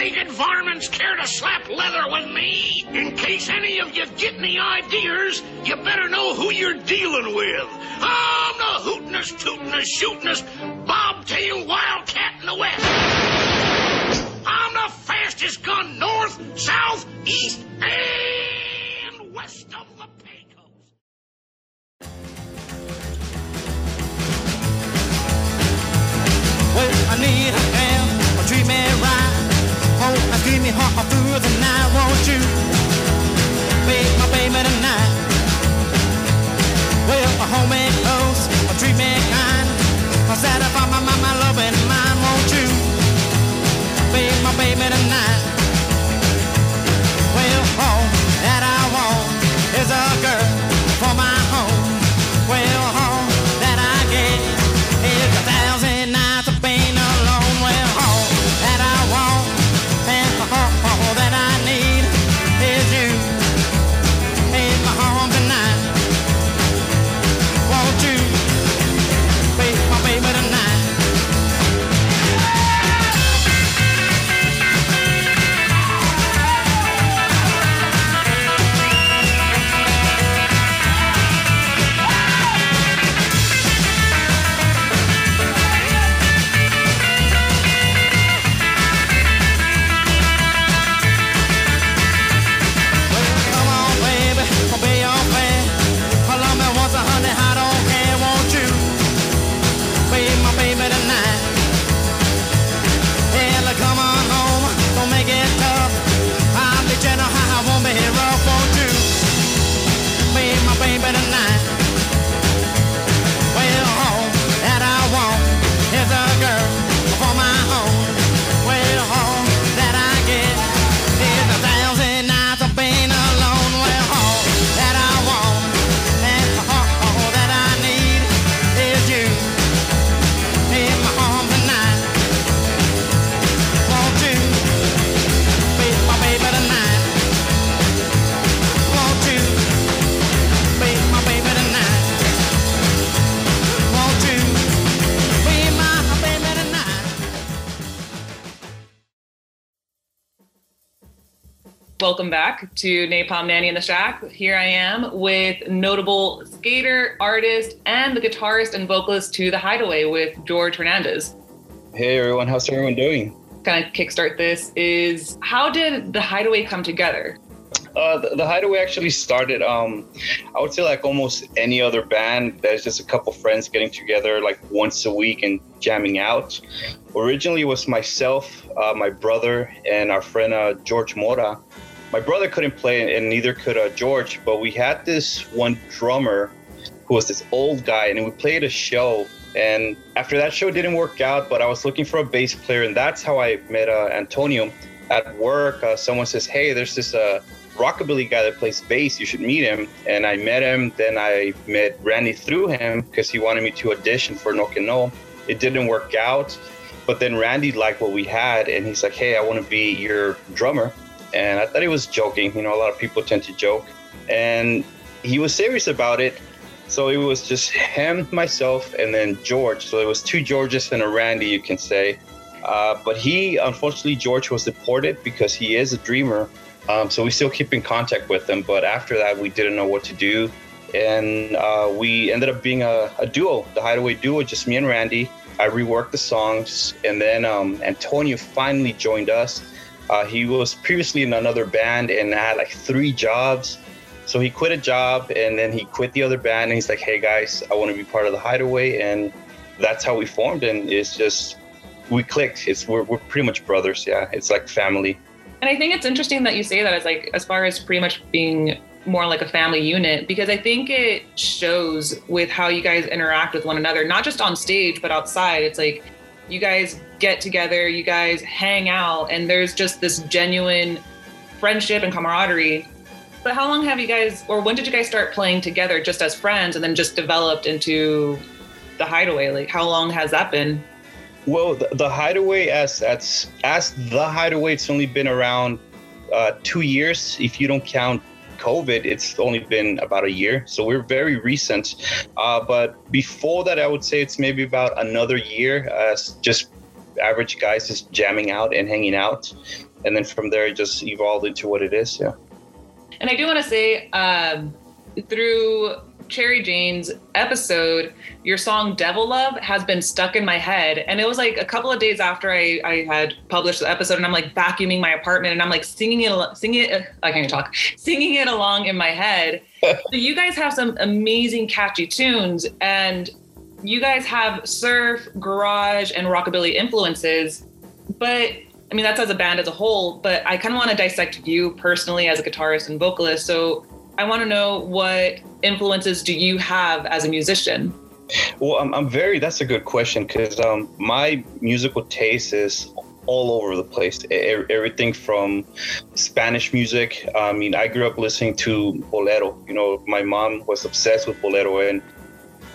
two-legged varmints care to slap leather with me? In case any of you get any ideas, you better know who you're dealing with. I'm the hootinest, tootinest, shootinest, bobtail wildcat in the West. I'm the fastest gun north, south, east, and west of the Pecos. Well, I need a a treat me right. Me through the night, won't you? Welcome back to Napalm Nanny in the Shack. Here I am with notable skater, artist, and the guitarist and vocalist to The Hideaway with George Hernandez. Hey everyone, how's everyone doing? Kind of kickstart this is how did The Hideaway come together? Uh, the, the Hideaway actually started, um, I would say, like almost any other band. There's just a couple friends getting together like once a week and jamming out. Originally, it was myself, uh, my brother, and our friend uh, George Mora. My brother couldn't play, and neither could uh, George. But we had this one drummer who was this old guy, and we played a show. And after that show didn't work out, but I was looking for a bass player, and that's how I met uh, Antonio at work. Uh, someone says, "Hey, there's this uh, rockabilly guy that plays bass. You should meet him." And I met him. Then I met Randy through him because he wanted me to audition for No Que No. It didn't work out, but then Randy liked what we had, and he's like, "Hey, I want to be your drummer." And I thought he was joking. You know, a lot of people tend to joke, and he was serious about it. So it was just him, myself, and then George. So it was two Georges and a Randy, you can say. Uh, but he, unfortunately, George was deported because he is a dreamer. Um, so we still keep in contact with him. But after that, we didn't know what to do. And uh, we ended up being a, a duo, the Hideaway duo, just me and Randy. I reworked the songs. And then um, Antonio finally joined us. Uh, he was previously in another band and had like three jobs. So he quit a job and then he quit the other band. And he's like, hey guys, I want to be part of the Hideaway. And that's how we formed. And it's just, we clicked. It's we're, we're pretty much brothers. Yeah, it's like family. And I think it's interesting that you say that as like as far as pretty much being more like a family unit because I think it shows with how you guys interact with one another, not just on stage but outside. It's like you guys get together, you guys hang out, and there's just this genuine friendship and camaraderie. But how long have you guys, or when did you guys start playing together just as friends and then just developed into the hideaway? Like, how long has that been? Well, the, the Hideaway as as as the Hideaway, it's only been around uh, two years. If you don't count COVID, it's only been about a year. So we're very recent. Uh, but before that, I would say it's maybe about another year. As just average guys just jamming out and hanging out, and then from there it just evolved into what it is. Yeah. And I do want to say, um, through Cherry Jane's episode, your song Devil Love has been stuck in my head. And it was like a couple of days after I, I had published the episode, and I'm like vacuuming my apartment and I'm like singing it, singing it, I can't even talk, singing it along in my head. so you guys have some amazing, catchy tunes. And you guys have surf, garage, and rockabilly influences. But I mean, that's as a band as a whole, but I kind of want to dissect you personally as a guitarist and vocalist. So I want to know what influences do you have as a musician? Well, I'm, I'm very, that's a good question because um, my musical taste is all over the place. Everything from Spanish music. I mean, I grew up listening to bolero. You know, my mom was obsessed with bolero, and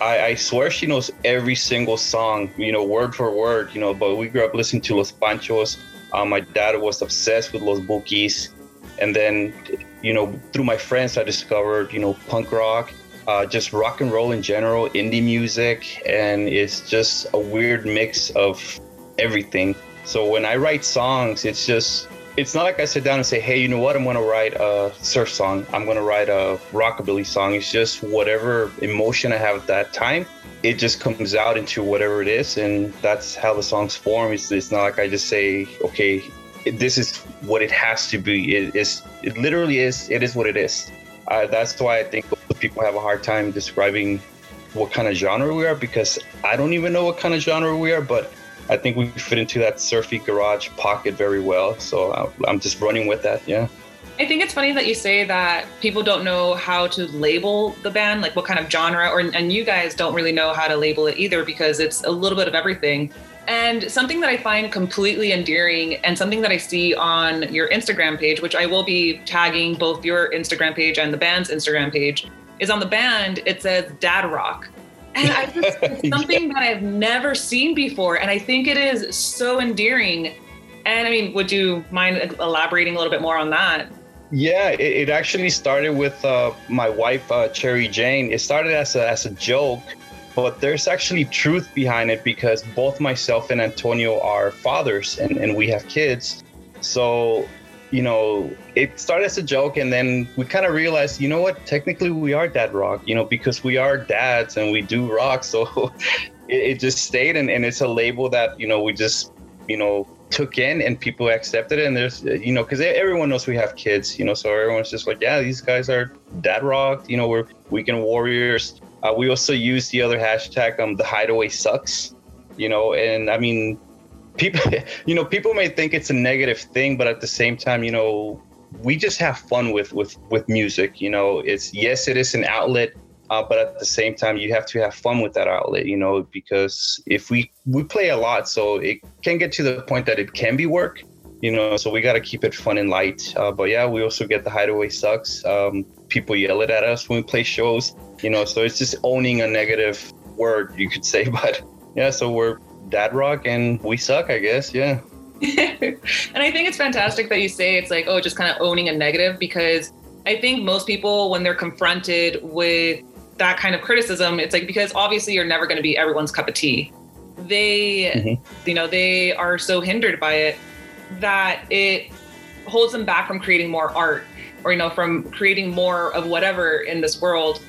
I, I, swear she knows every single song. You know, word for word. You know, but we grew up listening to Los Panchos, uh, my dad was obsessed with Los Bukis. And then, you know, through my friends, I discovered, you know, punk rock, uh, just rock and roll in general, indie music. And it's just a weird mix of everything. So when I write songs, it's just, it's not like I sit down and say, hey, you know what? I'm going to write a surf song. I'm going to write a rockabilly song. It's just whatever emotion I have at that time it just comes out into whatever it is and that's how the songs form it's, it's not like i just say okay this is what it has to be it is it literally is it is what it is uh, that's why i think people have a hard time describing what kind of genre we are because i don't even know what kind of genre we are but i think we fit into that surfy garage pocket very well so i'm just running with that yeah I think it's funny that you say that people don't know how to label the band, like what kind of genre, or and you guys don't really know how to label it either because it's a little bit of everything. And something that I find completely endearing and something that I see on your Instagram page, which I will be tagging both your Instagram page and the band's Instagram page, is on the band, it says Dad Rock. And I just, it's something yeah. that I've never seen before. And I think it is so endearing. And I mean, would you mind elaborating a little bit more on that? Yeah, it, it actually started with uh, my wife, uh, Cherry Jane. It started as a, as a joke, but there's actually truth behind it because both myself and Antonio are fathers and, and we have kids. So, you know, it started as a joke and then we kind of realized, you know what, technically we are dad rock, you know, because we are dads and we do rock. So it, it just stayed and, and it's a label that, you know, we just, you know, took in and people accepted it and there's you know because everyone knows we have kids you know so everyone's just like yeah these guys are dad rock you know we're weekend warriors uh, we also use the other hashtag um the hideaway sucks you know and i mean people you know people may think it's a negative thing but at the same time you know we just have fun with with with music you know. It's yes it is an outlet uh, but at the same time you have to have fun with that outlet you know because if we we play a lot so it can get to the point that it can be work you know so we got to keep it fun and light. Uh, but yeah we also get the hideaway sucks. Um, people yell it at us when we play shows you know so it's just owning a negative word you could say but yeah so we're dad rock and we suck i guess yeah and i think it's fantastic that you say it's like oh just kind of owning a negative because I think most people, when they're confronted with that kind of criticism, it's like because obviously you're never going to be everyone's cup of tea. They, mm-hmm. you know, they are so hindered by it that it holds them back from creating more art or, you know, from creating more of whatever in this world.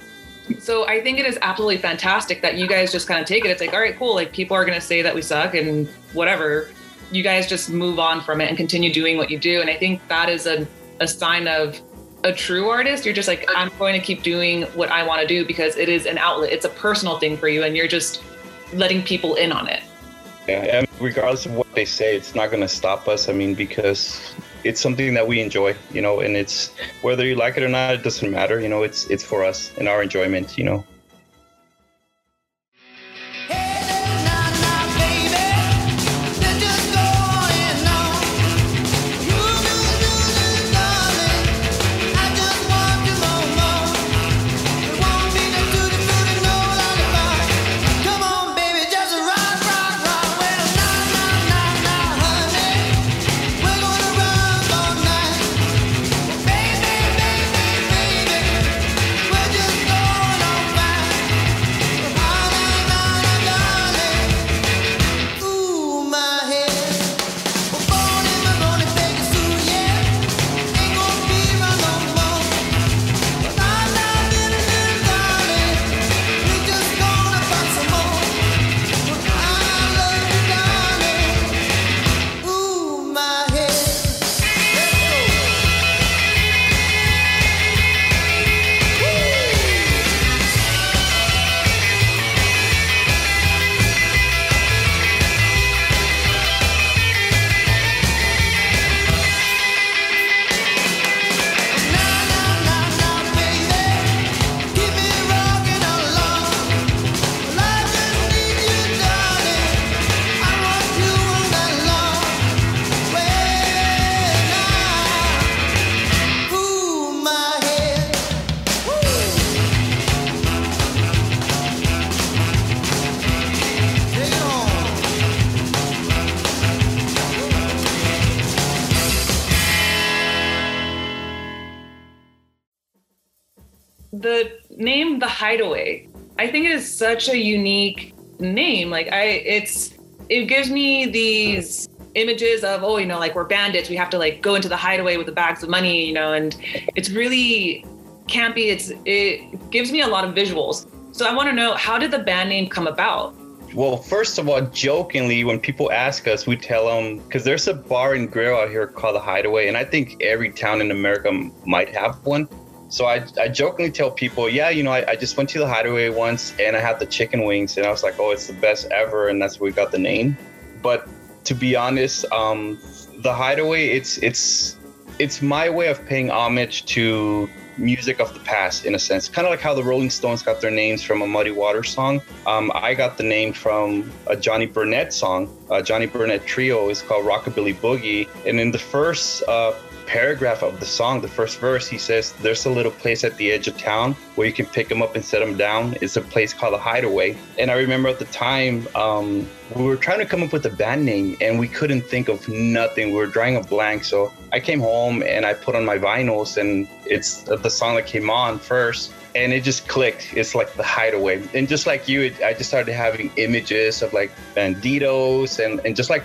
So I think it is absolutely fantastic that you guys just kind of take it. It's like, all right, cool. Like people are going to say that we suck and whatever. You guys just move on from it and continue doing what you do. And I think that is a, a sign of a true artist, you're just like, I'm going to keep doing what I want to do because it is an outlet. It's a personal thing for you, and you're just letting people in on it. Yeah, and regardless of what they say, it's not going to stop us. I mean, because it's something that we enjoy, you know, and it's whether you like it or not, it doesn't matter. You know, it's it's for us and our enjoyment, you know. The name The Hideaway, I think it is such a unique name. Like I it's it gives me these images of oh you know like we're bandits we have to like go into the hideaway with the bags of money you know and it's really campy it's it gives me a lot of visuals so i want to know how did the band name come about Well, first of all, jokingly, when people ask us, we tell them because there's a bar and grill out here called the Hideaway, and I think every town in America might have one. So I, I jokingly tell people, yeah, you know, I, I just went to the Hideaway once and I had the chicken wings, and I was like, oh, it's the best ever, and that's where we got the name. But to be honest, um, the Hideaway, it's it's it's my way of paying homage to music of the past in a sense. Kind of like how the rolling stones got their names from a muddy water song. Um, i got the name from a Johnny Burnette song. Uh, Johnny Burnette trio is called rockabilly boogie. And in the first uh, paragraph of the song the first verse he says there's a little place at the edge of town where you can pick them up and set them down. It's a place called a hideaway. And i remember at the time um, we were trying to come up with a band name and we couldn't think of nothing. We were drawing a blank. So i came home and i put on my vinyls and it's the song that came on first and it just clicked. It's like the hideaway. And just like you it, i just started having images of like banditos and, and just like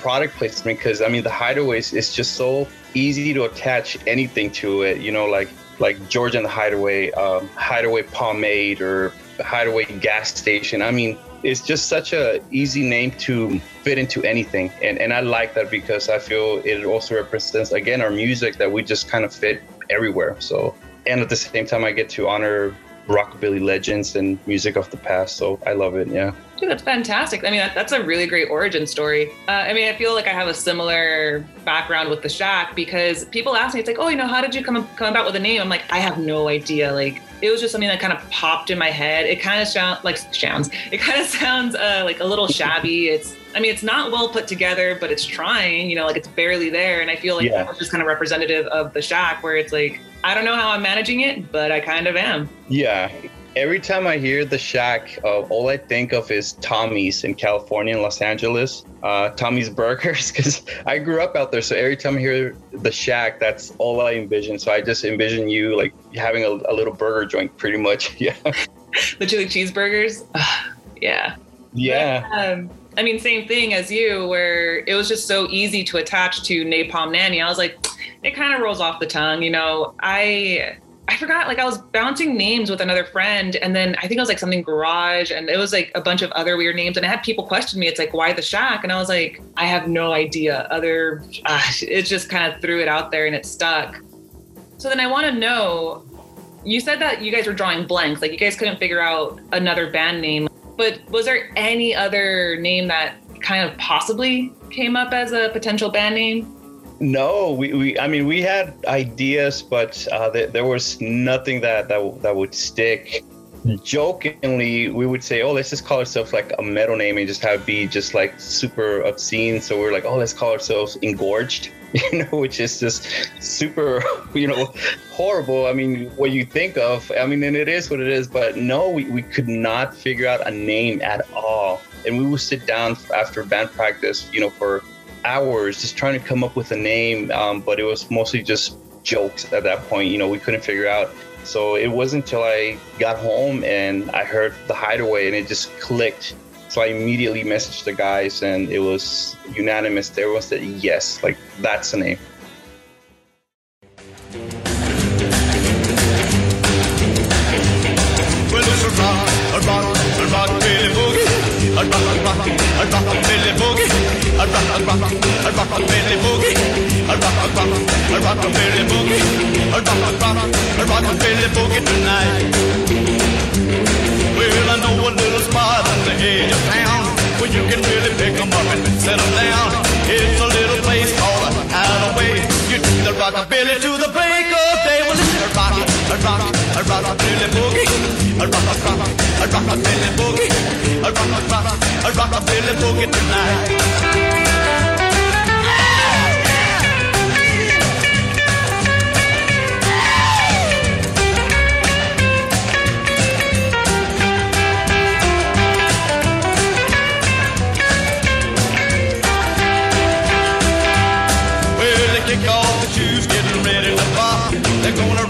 product placement because i mean the hideaways is just so easy to attach anything to it you know like like the hideaway um, hideaway pomade or hideaway gas station. I mean it's just such a easy name to fit into anything and, and i like that because i feel it also represents again our music that we just kind of fit everywhere. So and at the same time i get to honor rockabilly legends and music of the past so i love it yeah Dude, that's fantastic. I mean, that, that's a really great origin story. Uh, I mean, I feel like I have a similar background with the Shack because people ask me, it's like, oh, you know, how did you come come about with a name? I'm like, I have no idea. Like, it was just something that kind of popped in my head. It kind of sounds like sounds. It kind of sounds uh, like a little shabby. It's, I mean, it's not well put together, but it's trying. You know, like it's barely there. And I feel like Yeah. that's just kind of representative of the Shack, where it's like, I don't know how I'm managing it, but I kind of am. Yeah. Every time I hear the shack, uh, all I think of is Tommy's in California and Los Angeles. Uh, Tommy's Burgers, because I grew up out there. So every time I hear the shack, that's all I envision. So I just envision you like having a, a little burger joint, pretty much. Yeah. The chili cheeseburgers. yeah. Yeah. Um, I mean, same thing as you, where it was just so easy to attach to Napalm Nanny. I was like, it kind of rolls off the tongue, you know. I I forgot, like I was bouncing names with another friend, and then I think it was like something garage, and it was like a bunch of other weird names, and I had people question me. It's like, why the shack? And I was like, I have no idea. Other, uh, it just kind of threw it out there, and it stuck. So then I want to know. You said that you guys were drawing blanks, like you guys couldn't figure out another band name but was there any other name that kind of possibly came up as a potential band name? No, we, we I mean, we had ideas, but uh, there, there was nothing that, that, that would stick. Jokingly, we would say, oh, let's just call ourselves like a metal name and just have it be just like super obscene. So we're like, oh, let's call ourselves Engorged, you know, which is just super, you know, horrible. I mean, what you think of, I mean, and it is what it is, but no, we, we could not figure out a name at all. And we would sit down after band practice, you know, for hours just trying to come up with a name. Um, but it was mostly just jokes at that point, you know, we couldn't figure out. So it wasn't until I got home and I heard the hideaway and it just clicked. So I immediately messaged the guys and it was unanimous. Everyone said yes, like that's the name. A rock, a rock, a rock, Billy Boogie. A rock, a rock, a rock, Billy Boogie. A rock, a rock, a rock, Billy Boogie. A rock, a rock, a rock, Billy Boogie. A rock, a rock, a rock, Billy Boogie tonight. Well, I know a little spot on the edge of town where you can really pick 'em up and settle down. It's a little place called Hideaway. You take the rockabilly to the break of day. Well, rock, a rock, a rockabilly boogie. A rock, a rock, a rockabilly boogie. A rock, a rock, a rockabilly boogie tonight. Well, they kick off the shoes, getting ready to pop. They're gonna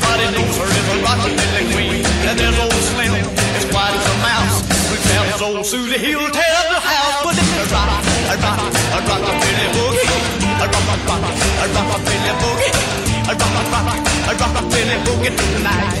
everybody knows her as a rockabilly queen. And there's old Slim, as quiet as a mouse, who tells old Susie he'll tear the house. But it's a rock, a rock, a rockabilly boogie, a rock, a rock, a rockabilly boogie, a rock, a rock, a rockabilly boogie tonight.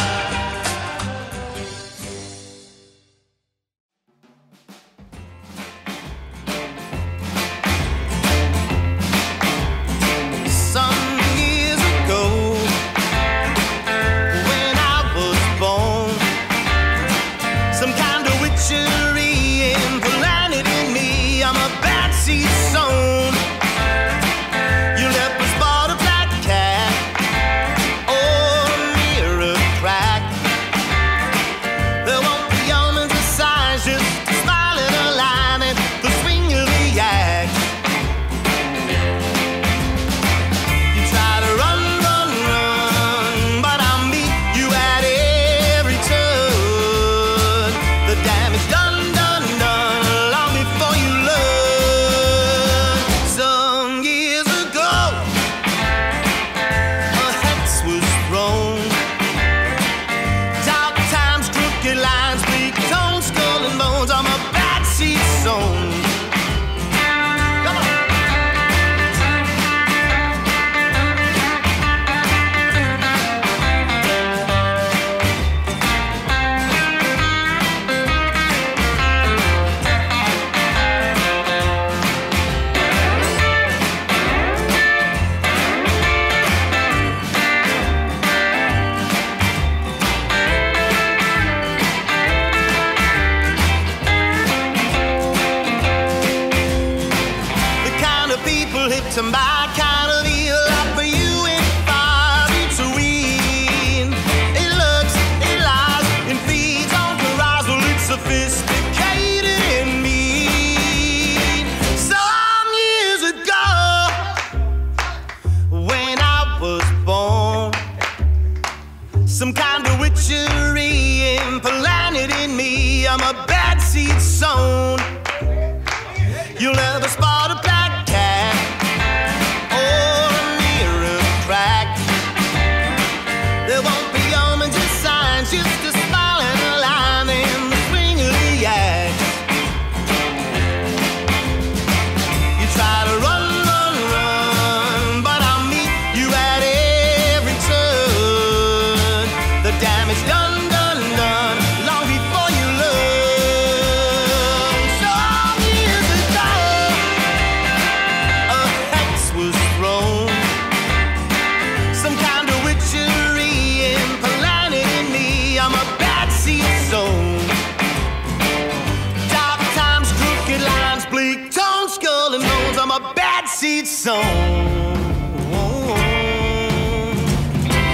bleak tones, skull and bones. I'm a bad seed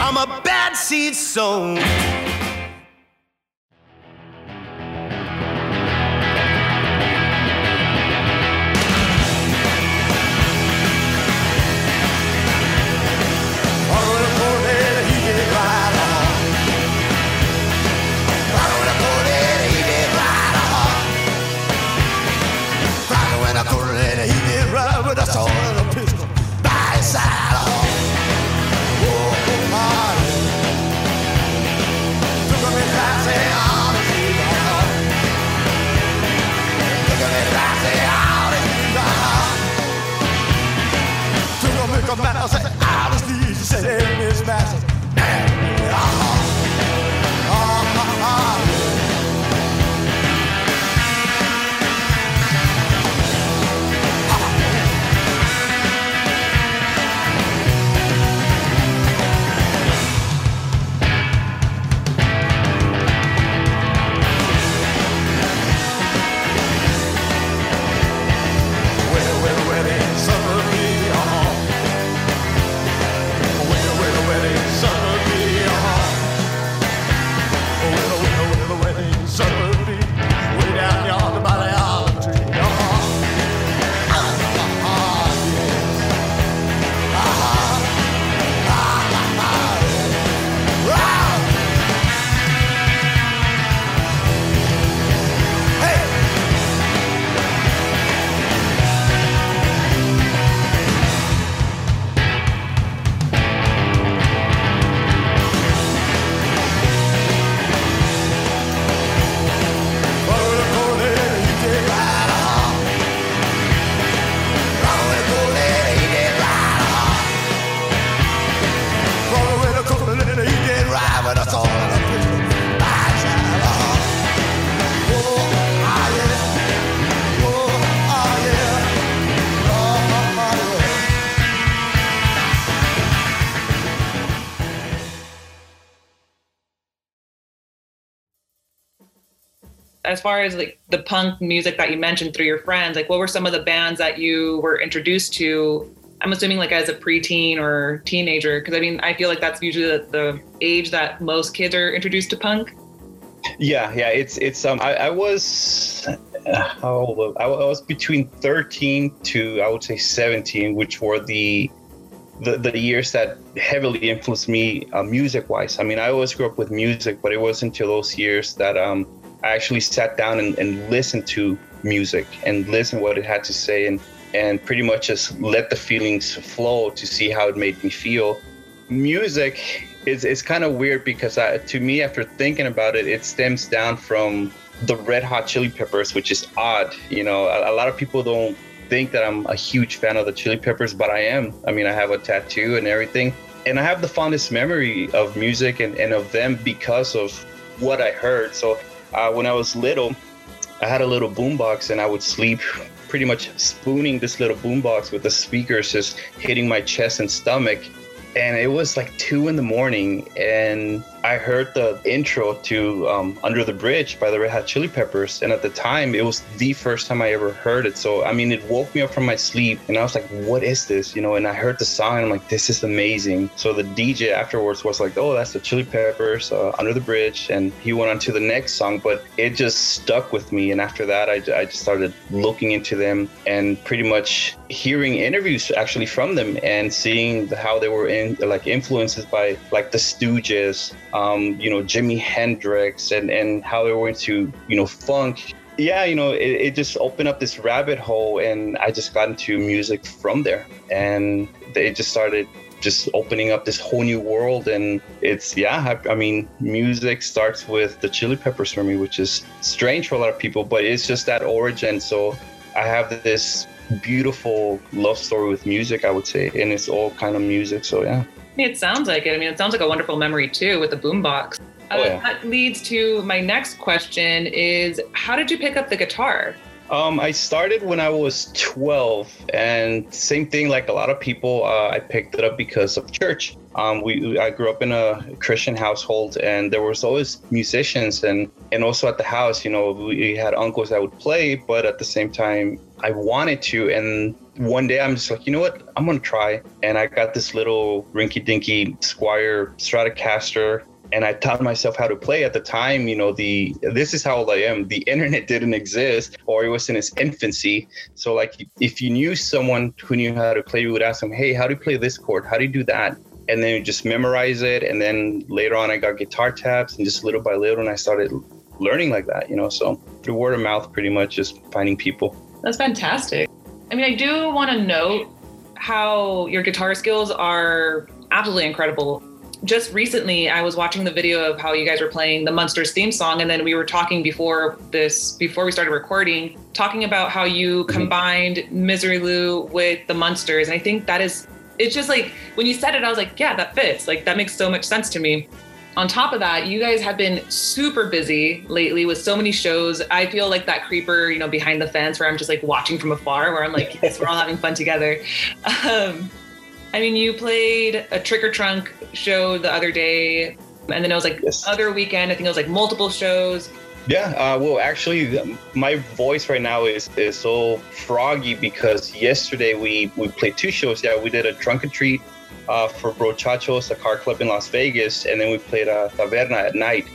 I'm a bad seed sown. Took a as far as like the punk music that you mentioned through your friends, like what were some of the bands that you were introduced to? I'm assuming like as a preteen or teenager, because I mean, I feel like that's usually the, the age that most kids are introduced to punk. Yeah, yeah, it's it's um I, I was uh, how old? I, was between 13 to I would say 17, which were the the, the years that heavily influenced me uh, music wise. I mean, I always grew up with music, but it wasn't until those years that um, I actually sat down and, and listened to music and listened what it had to say and and pretty much just let the feelings flow to see how it made me feel. Music is, is kind of weird because I, to me, after thinking about it, it stems down from the Red Hot Chili Peppers, which is odd. You know, a, a lot of people don't think that I'm a huge fan of the Chili Peppers, but I am. I mean, I have a tattoo and everything. And I have the fondest memory of music and, and of them because of what I heard. So uh, when I was little, I had a little boombox and I would sleep pretty much spooning this little boombox with the speakers just hitting my chest and stomach. And it was like two in the morning, and I heard the intro to um, Under the Bridge by the Red Hot Chili Peppers. And at the time, it was the first time I ever heard it. So, I mean, it woke me up from my sleep and I was like, what is this? You know, and I heard the song and I'm like, this is amazing. So the DJ afterwards was like, oh, that's the Chili Peppers, uh, Under the Bridge. And he went on to the next song, but it just stuck with me. And after that, I, I just started looking into them and pretty much hearing interviews actually from them and seeing how they were in like influences by like the Stooges um, you know, Jimi Hendrix and, and how they were into, you know, funk. Yeah, you know, it, it just opened up this rabbit hole and I just got into music from there. And it just started just opening up this whole new world. And it's, yeah, I, I mean, music starts with the Chili Peppers for me, which is strange for a lot of people, but it's just that origin. So I have this beautiful love story with music, I would say, and it's all kind of music. So yeah. It sounds like it. I mean, it sounds like a wonderful memory too with the boombox. Oh, Uh. That leads to my next question: Is how did you pick up the guitar? Um, I started when I was 12, and same thing like a lot of people. Uh, I picked it up because of church. Um, we I grew up in a Christian household, and there was always musicians, and and also at the house, you know, we had uncles that would play, but at the same time, I wanted to. And one day, I'm just like, you know what, I'm gonna try, and I got this little rinky-dinky Squier Stratocaster and I taught myself how to play at the time. You know, the this is how old I am. The internet didn't exist, or it was in its infancy. So, like, if you knew someone who knew how to play, you would ask them, "Hey, how do you play this chord? How do you do that?" And then you just memorize it. And then later on, I got guitar tabs, and just little by little, and I started learning like that. You know, so through word of mouth, pretty much, just finding people. That's fantastic. I mean, I do want to note how your guitar skills are absolutely incredible. Just recently, I was watching the video of how you guys were playing the Munsters theme song, and then we were talking before this, before we started recording, talking about how you combined Misirlou with the Munsters. And I think that is, it's just like when you said it, I was like, yeah, that fits. Like that makes so much sense to me. On top of that, you guys have been super busy lately with so many shows. I feel like that creeper, you know, behind the fence where I'm just like watching from afar, where I'm like, yes, we're all having fun together. Um, I mean, you played a Trick or Trunk show the other day, and then it was like Yes. other weekend. I think it was like multiple shows. Yeah, uh, well, actually, my voice right now is is so froggy because yesterday we we played two shows. Yeah, we did a trunk and treat uh, for Brochachos, a car club in Las Vegas, and then we played a taberna at night,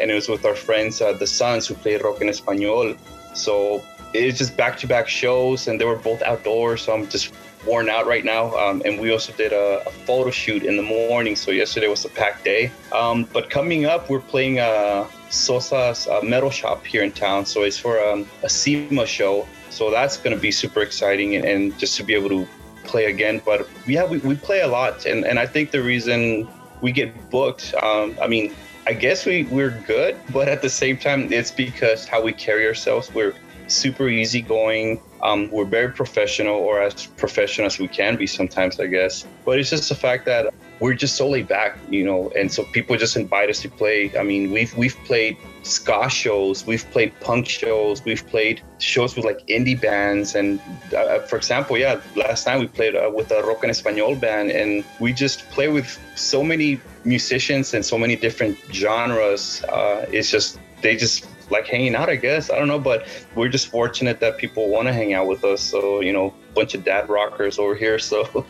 and it was with our friends, uh, the Sons, who played rock in español. So it's just back to back shows, and they were both outdoors. So I'm just worn out right now. Um, and we also did a, a photo shoot in the morning. So yesterday was a packed day. Um, but coming up, we're playing uh, Sosa's uh, metal shop here in town. So it's for um, a SEMA show. So that's going to be super exciting and, and just to be able to play again. But yeah, we, we play a lot. And, and I think the reason we get booked, um, I mean, I guess we, we're good, but at the same time, it's because how we carry ourselves. We're super easygoing. Um, we're very professional, or as professional as we can be sometimes, I guess. But it's just the fact that we're just so laid back, you know, and so people just invite us to play. I mean, we've we've played ska shows, we've played punk shows, we've played shows with like indie bands, and uh, for example, yeah, last night we played uh, with a rock and español band, and we just play with so many musicians and so many different genres. Uh, it's just they just like hanging out, I guess. I don't know, but we're just fortunate that people want to hang out with us. So you know, bunch of dad rockers over here. So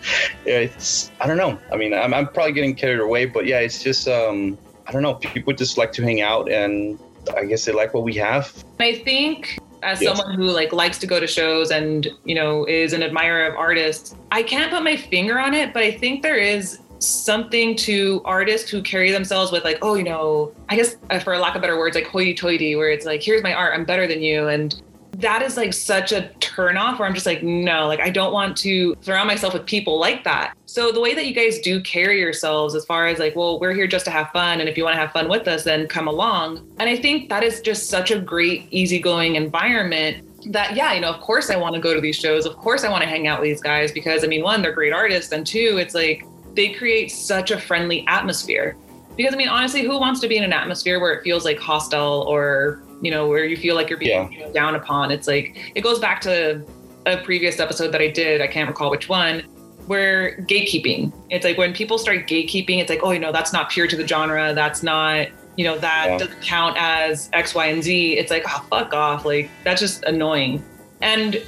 yeah, it's I don't know. I mean, I'm, I'm probably getting carried away, but yeah, it's just um, I don't know. People just like to hang out, and I guess they like what we have. I think as Yes. someone who like likes to go to shows and you know is an admirer of artists, I can't put my finger on it, but I think there is something to artists who carry themselves with like, oh, you know, I guess uh, for lack of better words, like hoity-toity, where it's like, here's my art, I'm better than you, and that is like such a turnoff where I'm just like, no, like I don't want to surround myself with people like that. So the way that you guys do carry yourselves as far as like, well, we're here just to have fun. And if you want to have fun with us, then come along. And I think that is just such a great, easygoing environment that, yeah, you know, of course I want to go to these shows. Of course I want to hang out with these guys because I mean, one, they're great artists. And two, it's like they create such a friendly atmosphere. Because I mean, honestly, who wants to be in an atmosphere where it feels like hostile or, you know, where you feel like you're being Yeah. down upon? It's like, it goes back to a previous episode that I did. I can't recall which one, where gatekeeping. It's like when people start gatekeeping, it's like, oh, you know, that's not pure to the genre. That's not, you know, that Yeah. doesn't count as X, Y, and Z. It's like, oh, fuck off. Like, that's just annoying. And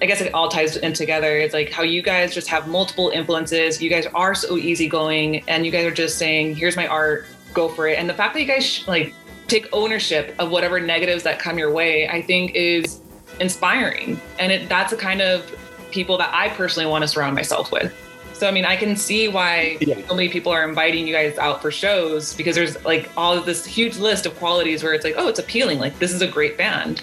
I guess it all ties in together. It's like how you guys just have multiple influences. You guys are so easygoing, and you guys are just saying, "Here's my art, go for it." And the fact that you guys sh- like take ownership of whatever negatives that come your way, I think is inspiring. And it that's the kind of people that I personally want to surround myself with. So I mean, I can see why Yeah. so many people are inviting you guys out for shows because there's like all of this huge list of qualities where it's like, oh, it's appealing. Like this is a great band.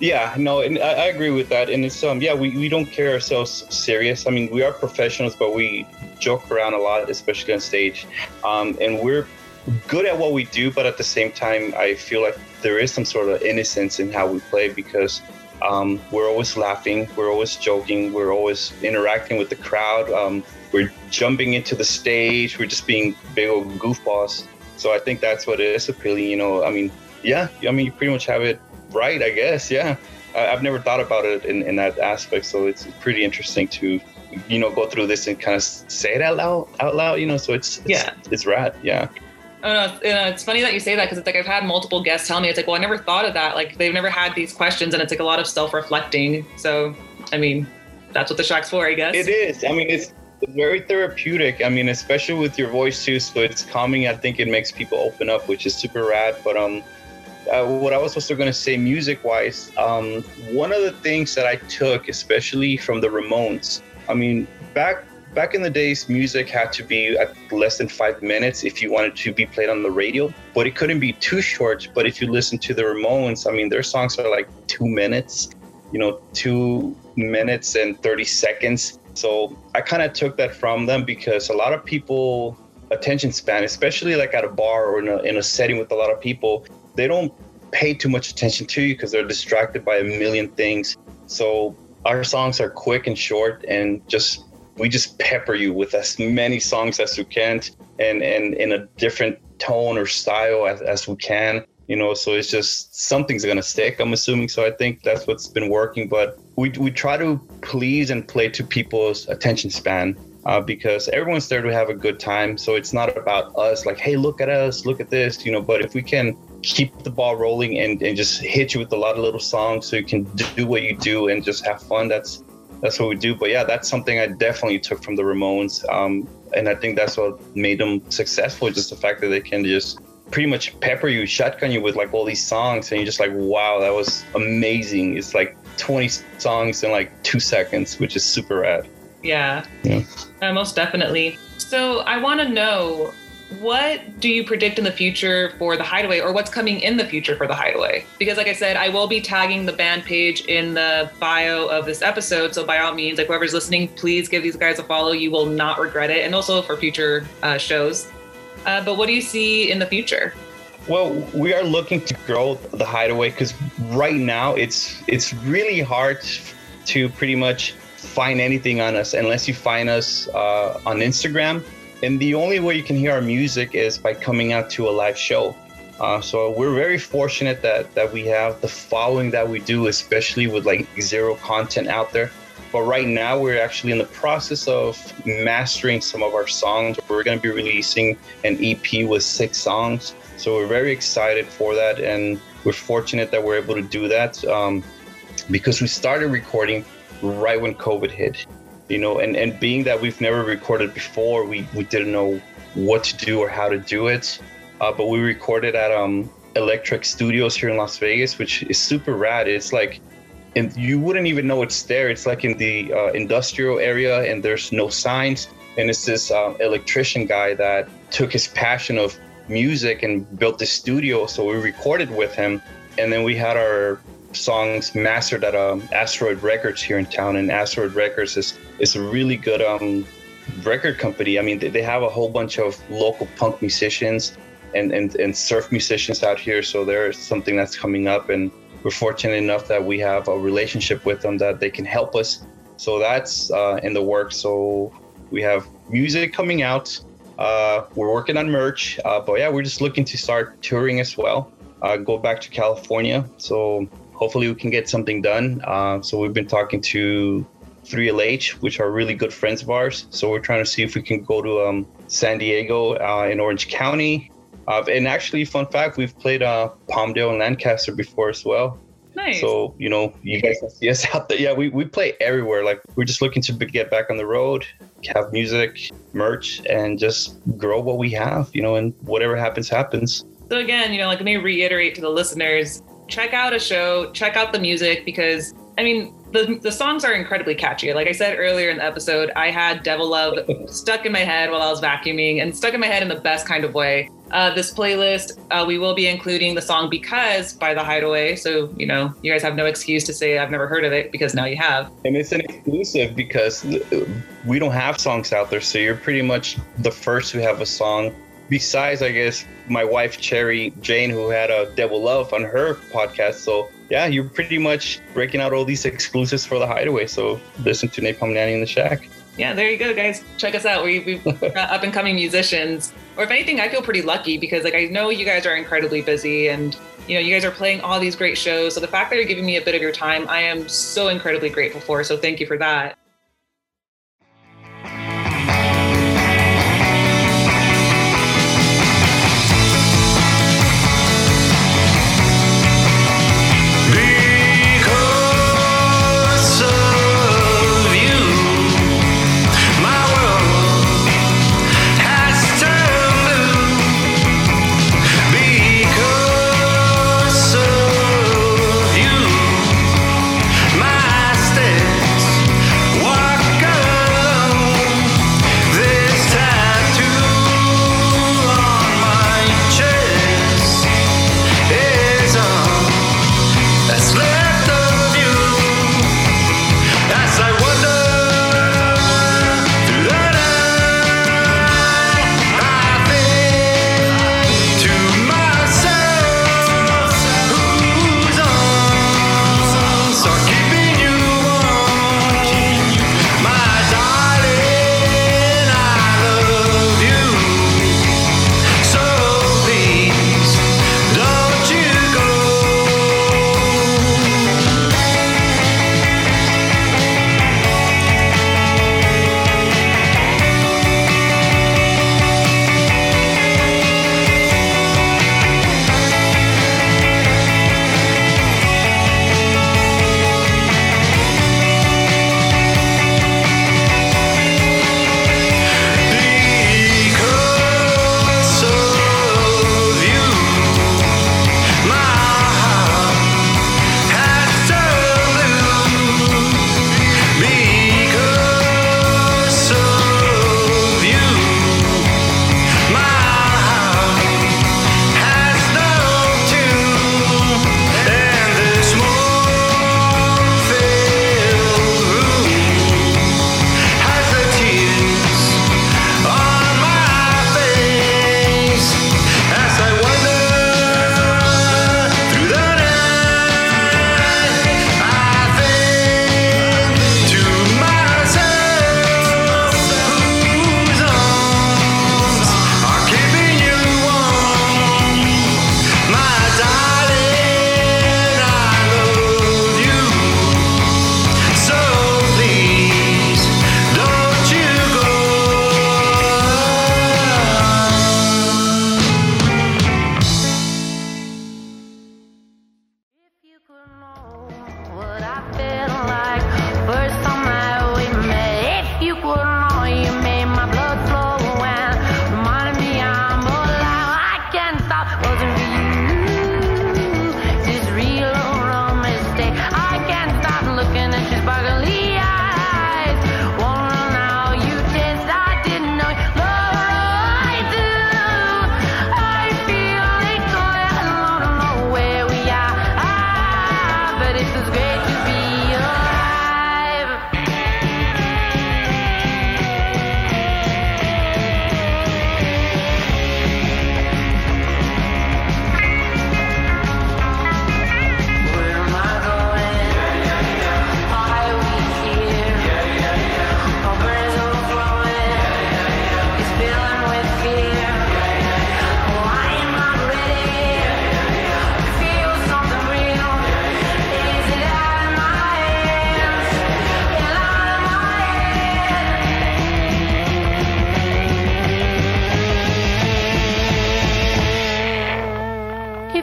Yeah, no, and I, I agree with that. And it's um, yeah, we, we don't carry ourselves serious. I mean, we are professionals, but we joke around a lot, especially on stage. Um, and we're good at what we do, but at the same time, I feel like there is some sort of innocence in how we play because um, we're always laughing, we're always joking, we're always interacting with the crowd. Um, we're jumping into the stage, we're just being big old goofballs. So I think that's what is appealing. You know, I mean, yeah, I mean, you pretty much have it right, I guess. Yeah, I, I've never thought about it in, in that aspect, so it's pretty interesting to, you know, go through this and kind of say it out loud, out loud. You know, so it's, it's Yeah. it's rad. Yeah, Oh no, it's, you know, it's funny that you say that because it's like I've had multiple guests tell me it's like, well, I never thought of that. Like they've never had these questions, and it's like a lot of self-reflecting. So, I mean, that's what the Shack's for, I guess. it is. I mean, it's very therapeutic. I mean, especially with your voice too. So it's calming. I think it makes people open up, which is super rad. But um, uh, what I was also going to say, music-wise, um, one of the things that I took, especially from the Ramones. I mean, back back in the days, music had to be at less than five minutes if you wanted to be played on the radio, but it couldn't be too short. But if you listen to the Ramones, I mean, their songs are like two minutes, you know, two minutes and 30 seconds. So I kind of took that from them because a lot of people attention span, especially like at a bar or in a, in a setting with a lot of people, they don't pay too much attention to you because they're distracted by a million things. So our songs are quick and short and just we just pepper you with as many songs as we can and and in a different tone or style as, as we can you know so it's just something's gonna stick i'm assuming. So i think that's what's been working but we, we try to please and play to people's attention span uh, because everyone's there to have a good time. So it's not about us like hey look at us look at this you know but if we can keep the ball rolling and, and just hit you with a lot of little songs so you can do what you do and just have fun that's that's what we do. But yeah, that's something I definitely took from the Ramones. Um, and I think that's what made them successful, just the fact that they can just pretty much pepper you, shotgun you with like all these songs. And you're just like, wow, that was amazing. It's like 20 songs in like two seconds, which is super rad. Yeah. Yeah. Uh, most definitely. So I want to know what do you predict in the future for the Hideaway, or what's coming in the future for the Hideaway? Because, like I said, I will be tagging the band page in the bio of this episode. So by all means, like whoever's listening, please give these guys a follow. You will not regret it, and also for future uh, shows. Uh, but what do you see in the future? Well, we are looking to grow the hideaway because right now it's it's really hard to pretty much find anything on us unless you find us uh, on Instagram. And the only way you can hear our music is by coming out to a live show. Uh, so we're very fortunate that that we have the following that we do, especially with like zero content out there. But right now we're actually in the process of mastering some of our songs. We're going to be releasing an EP with six songs. So we're very excited for that. And we're fortunate that we're able to do that um, because we started recording right when COVID hit. You know, and, and being that we've never recorded before, we, we didn't know what to do or how to do it. Uh, but we recorded at um, Electric Studios here in Las Vegas, which is super rad. It's like, and you wouldn't even know it's there. It's like in the uh, industrial area, and there's no signs. And it's this uh, electrician guy that took his passion of music and built this studio. So we recorded with him, and then we had our songs mastered at um, Asteroid Records here in town. And Asteroid Records is is a really good um, record company. I mean, they, they have a whole bunch of local punk musicians and, and, and surf musicians out here. So there's something that's coming up, and we're fortunate enough that we have a relationship with them that they can help us. So that's uh, in the works. So we have music coming out. Uh, we're working on merch, uh, but yeah, we're just looking to start touring as well. Uh, go back to California. So hopefully we can get something done. Uh, so we've been talking to 3LH, which are really good friends of ours. So we're trying to see if we can go to um, San Diego uh, in Orange County. Uh, and actually, fun fact, we've played uh, Palmdale and Lancaster before as well. Nice. So, you know, you guys can see us out there. Yeah, we, we play everywhere. Like, we're just looking to get back on the road, have music, merch, and just grow what we have, you know, and whatever happens, happens. So again, you know, like let me reiterate to the listeners, check out a show, check out the music because I mean, the, the songs are incredibly catchy. Like I said earlier in the episode, I had Devil Love stuck in my head while I was vacuuming and stuck in my head in the best kind of way. Uh, this playlist, uh, we will be including the song Because by The Hideaway. So, you know, you guys have no excuse to say I've never heard of it because now you have. And it's an exclusive because we don't have songs out there. So you're pretty much the first to have a song. Besides, I guess, my wife, Cherry Jane, who had a Devil Love on her podcast. So yeah, you're pretty much breaking out all these exclusives for the Hideaway. So listen to Napalm Nanny in the Shack. Yeah, there you go, guys. Check us out. We, we've got up and coming musicians. Or if anything, I feel pretty lucky because like I know you guys are incredibly busy and you know you guys are playing all these great shows. So the fact that you're giving me a bit of your time, I am so incredibly grateful for. So thank you for that.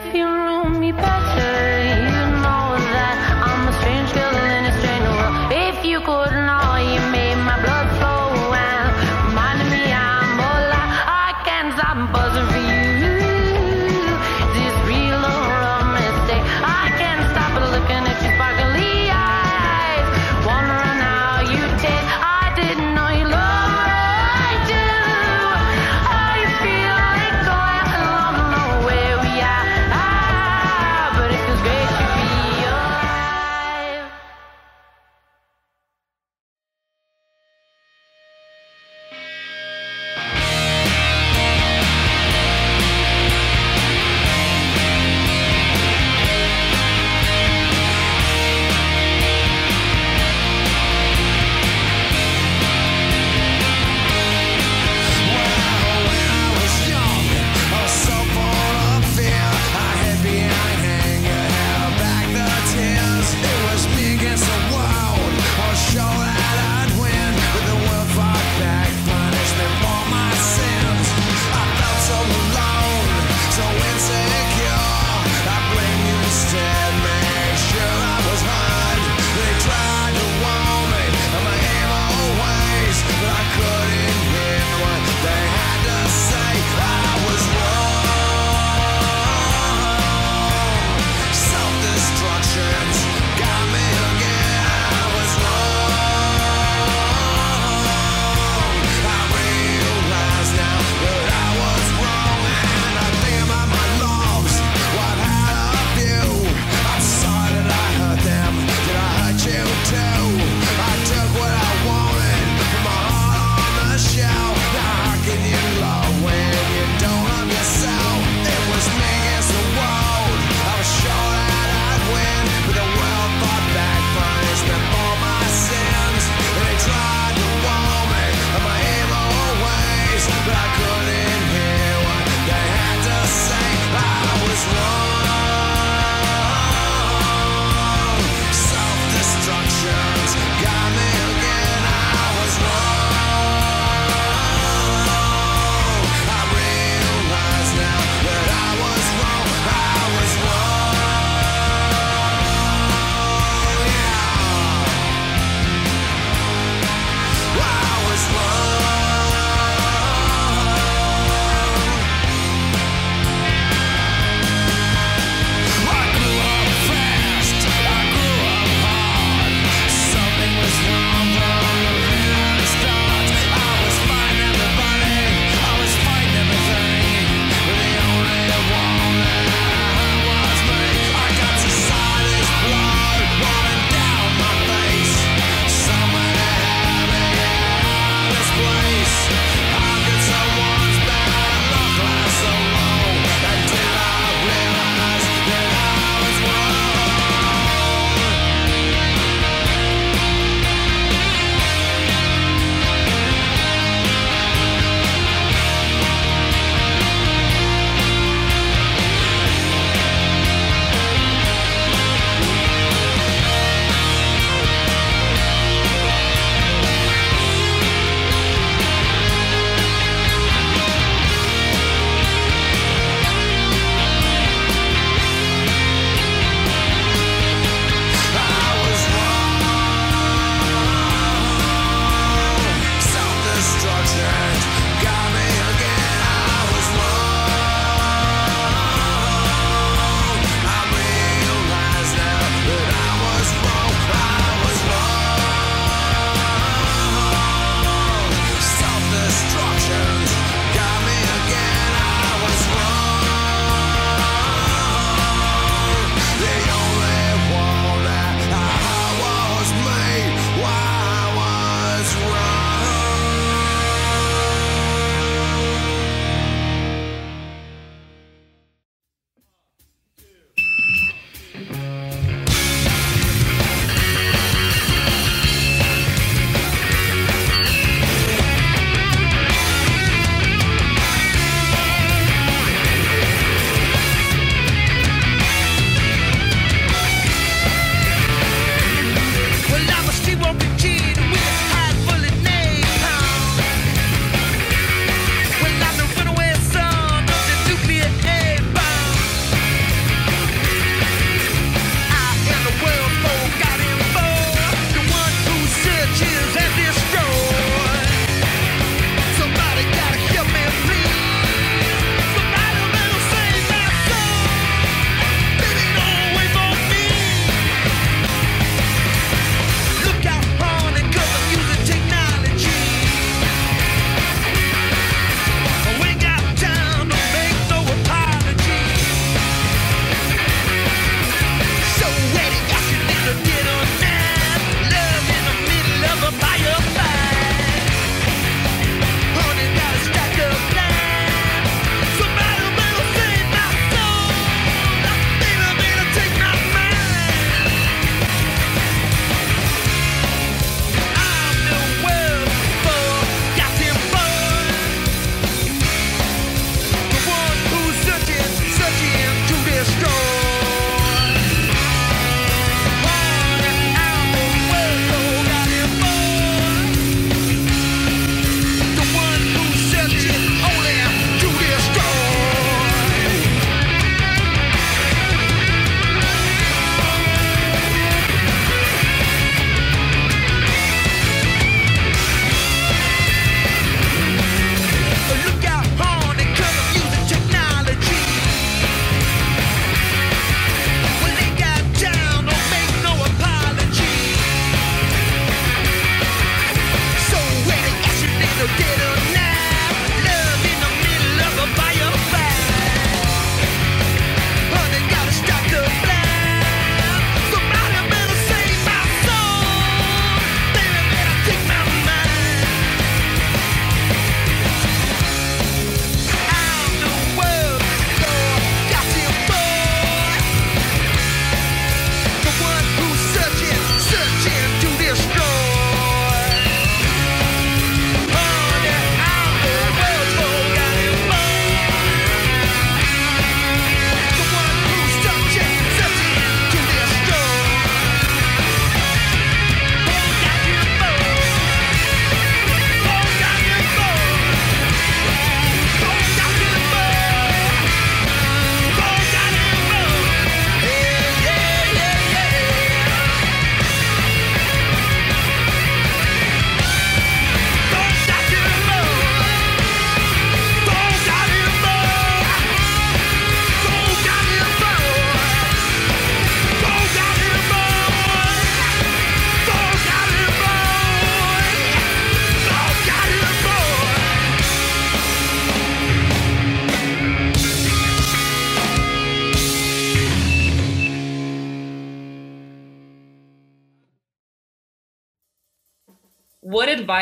if you roll me better. You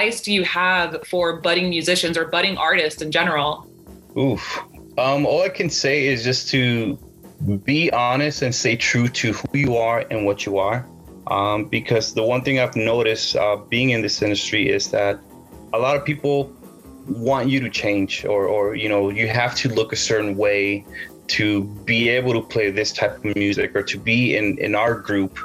advice do you have for budding musicians or budding artists in general? Oof. Um, all I can say is just to be honest and stay true to who you are and what you are. Um, because the one thing I've noticed uh, being in this industry is that a lot of people want you to change or, or you know you have to look a certain way to be able to play this type of music or to be in in our group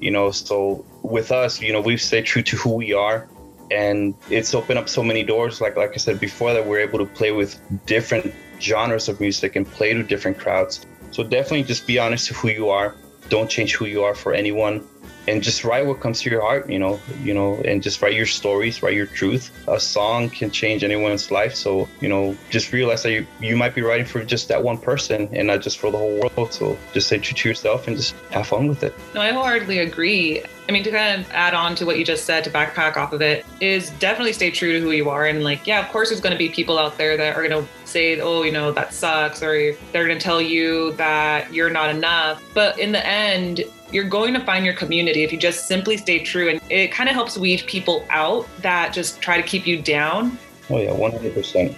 you know so with us you know we've stayed true to who we are and it's opened up so many doors. Like like i said before that we're able to play with different genres of music and play to different crowds. So definitely just be honest to who you are. Don't change who you are for anyone and just write what comes to your heart you know you know and just write your stories write your truth a song can change anyone's life so you know just realize that you, you might be writing for just that one person and not just for the whole world so just say true to yourself and just have fun with it No, I wholeheartedly agree. I mean, to kind of add on to what you just said, to backpack off of it, is definitely stay true to who you are. And like, yeah, of course, there's going to be people out there that are going to say, oh, you know, that sucks, or they're going to tell you that you're not enough. But in the end, you're going to find your community if you just simply stay true. And it kind of helps weed people out that just try to keep you down oh yeah 100%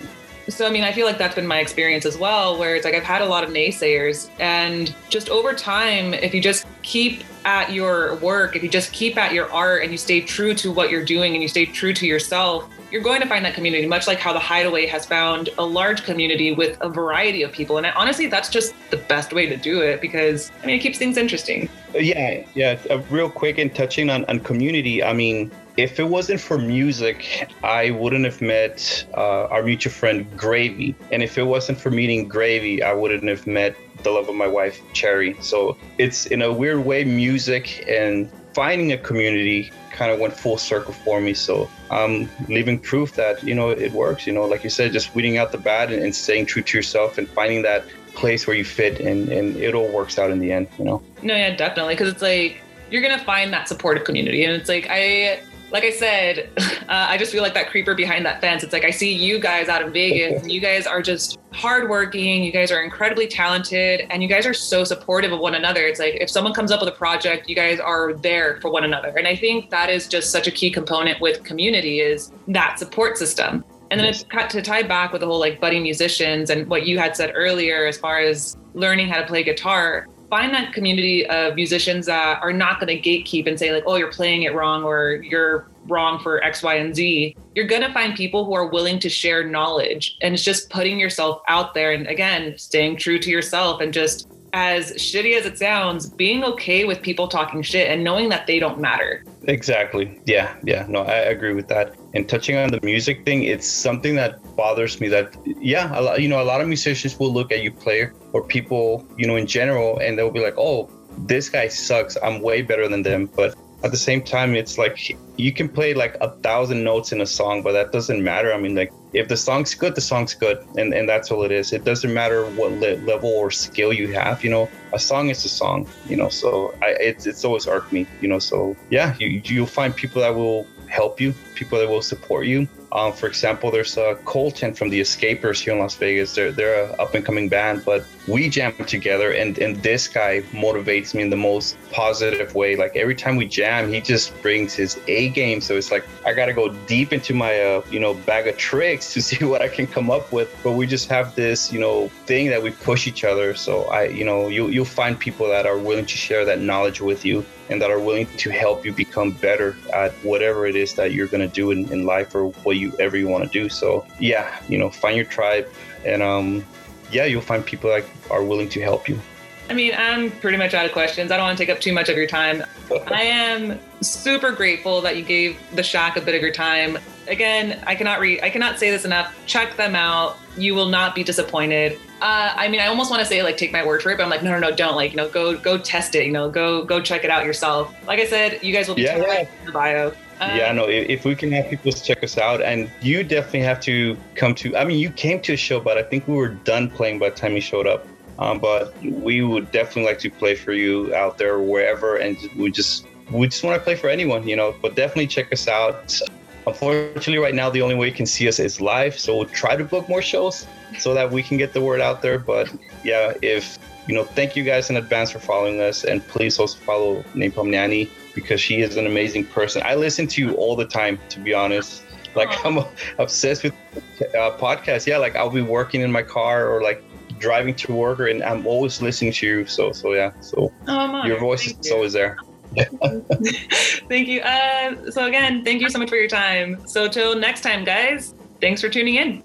so I mean, I feel like that's been my experience as well, where it's like I've had a lot of naysayers, and just over time, if you just keep at your work, if you just keep at your art, and you stay true to what you're doing, and you stay true to yourself, you're going to find that community. Much like how the Hideaway has found a large community with a variety of people, and I, honestly, that's just the best way to do it because I mean, it keeps things interesting. Yeah, yeah. Uh, real quick and touching on, on community. I mean, if it wasn't for music, I wouldn't have met uh, our mutual friend Gravy. And if it wasn't for meeting Gravy, I wouldn't have met the love of my wife, Cherry. So it's in a weird way, music and finding a community kind of went full circle for me. So I'm leaving proof that, you know, it works. You know, like you said, just weeding out the bad and, and staying true to yourself and finding that place where you fit and, and it all works out in the end, you know? No, yeah, definitely. Because it's like you're gonna find that supportive community, and it's like I, like I said, uh, I just feel like that creeper behind that fence. It's like I see you guys out in Vegas, and you guys are just hardworking. You guys are incredibly talented, and you guys are so supportive of one another. It's like if someone comes up with a project, you guys are there for one another, and I think that is just such a key component with community is that support system. And then it's cut to tie back with the whole like budding musicians and what you had said earlier as far as learning how to play guitar. Find that community of musicians that are not going to gatekeep and say like, "Oh, you're playing it wrong," or "You're wrong for X, Y, and Z." You're going to find people who are willing to share knowledge, and it's just putting yourself out there and again staying true to yourself and just as shitty as it sounds, being okay with people talking shit and knowing that they don't matter. Exactly. Yeah. Yeah. No, I agree with that. And touching on the music thing, it's something that bothers me that, yeah, a lot, you know, a lot of musicians will look at you play or people, you know, in general, and they'll be like, oh, this guy sucks. I'm way better than them. But at the same time, it's like you can play like a thousand notes in a song, but that doesn't matter. I mean, like if the song's good, the song's good, and and that's all it is. It doesn't matter what le- level or skill you have. You know, a song is a song. You know, so I it's it's always irked me. You know, so yeah, you you'll find people that will help you, people that will support you. Um, for example, there's uh, Colton from the Escapers here in Las Vegas. They're they're a up and coming band, but we jam together, and and this guy motivates me in the most positive way. Like every time we jam, he just brings his A game. So it's like I gotta go deep into my uh, you know bag of tricks to see what I can come up with. But we just have this you know thing that we push each other. So I you know you you'll find people that are willing to share that knowledge with you and that are willing to help you become better at whatever it is that you're going to do in, in life or what you ever you want to do so yeah you know find your tribe and um yeah you'll find people that are willing to help you I mean, I'm pretty much out of questions. I don't want to take up too much of your time. I am super grateful that you gave the Shack a bit of your time. Again, I cannot read, I cannot say this enough. Check them out. You will not be disappointed. Uh, I mean, I almost want to say like take my word for it, but I'm like, no, no, no, don't. Like, you know, go go test it. You know, go go check it out yourself. Like I said, you guys will be Yeah, yeah, yeah. in the bio. Um, yeah no if, if we can have people check us out and you definitely have to come to i mean you came to a show but i think we were done playing by the time you showed up um, but we would definitely like to play for you out there wherever and we just we just want to play for anyone you know but definitely check us out unfortunately right now the only way you can see us is live so we'll try to book more shows so that we can get the word out there but yeah if you know thank you guys in advance for following us and please also follow napalm nanny because she is an amazing person. I listen to you all the time, to be honest. Like Aw. I'm obsessed with uh, podcasts. Yeah, like I'll be working in my car or like driving to work, and I'm always listening to you. So so yeah, so Oh, your voice Thank is you. always there. Thank you. Uh, so again, thank you so much for your time. So till next time, guys. Thanks for tuning in.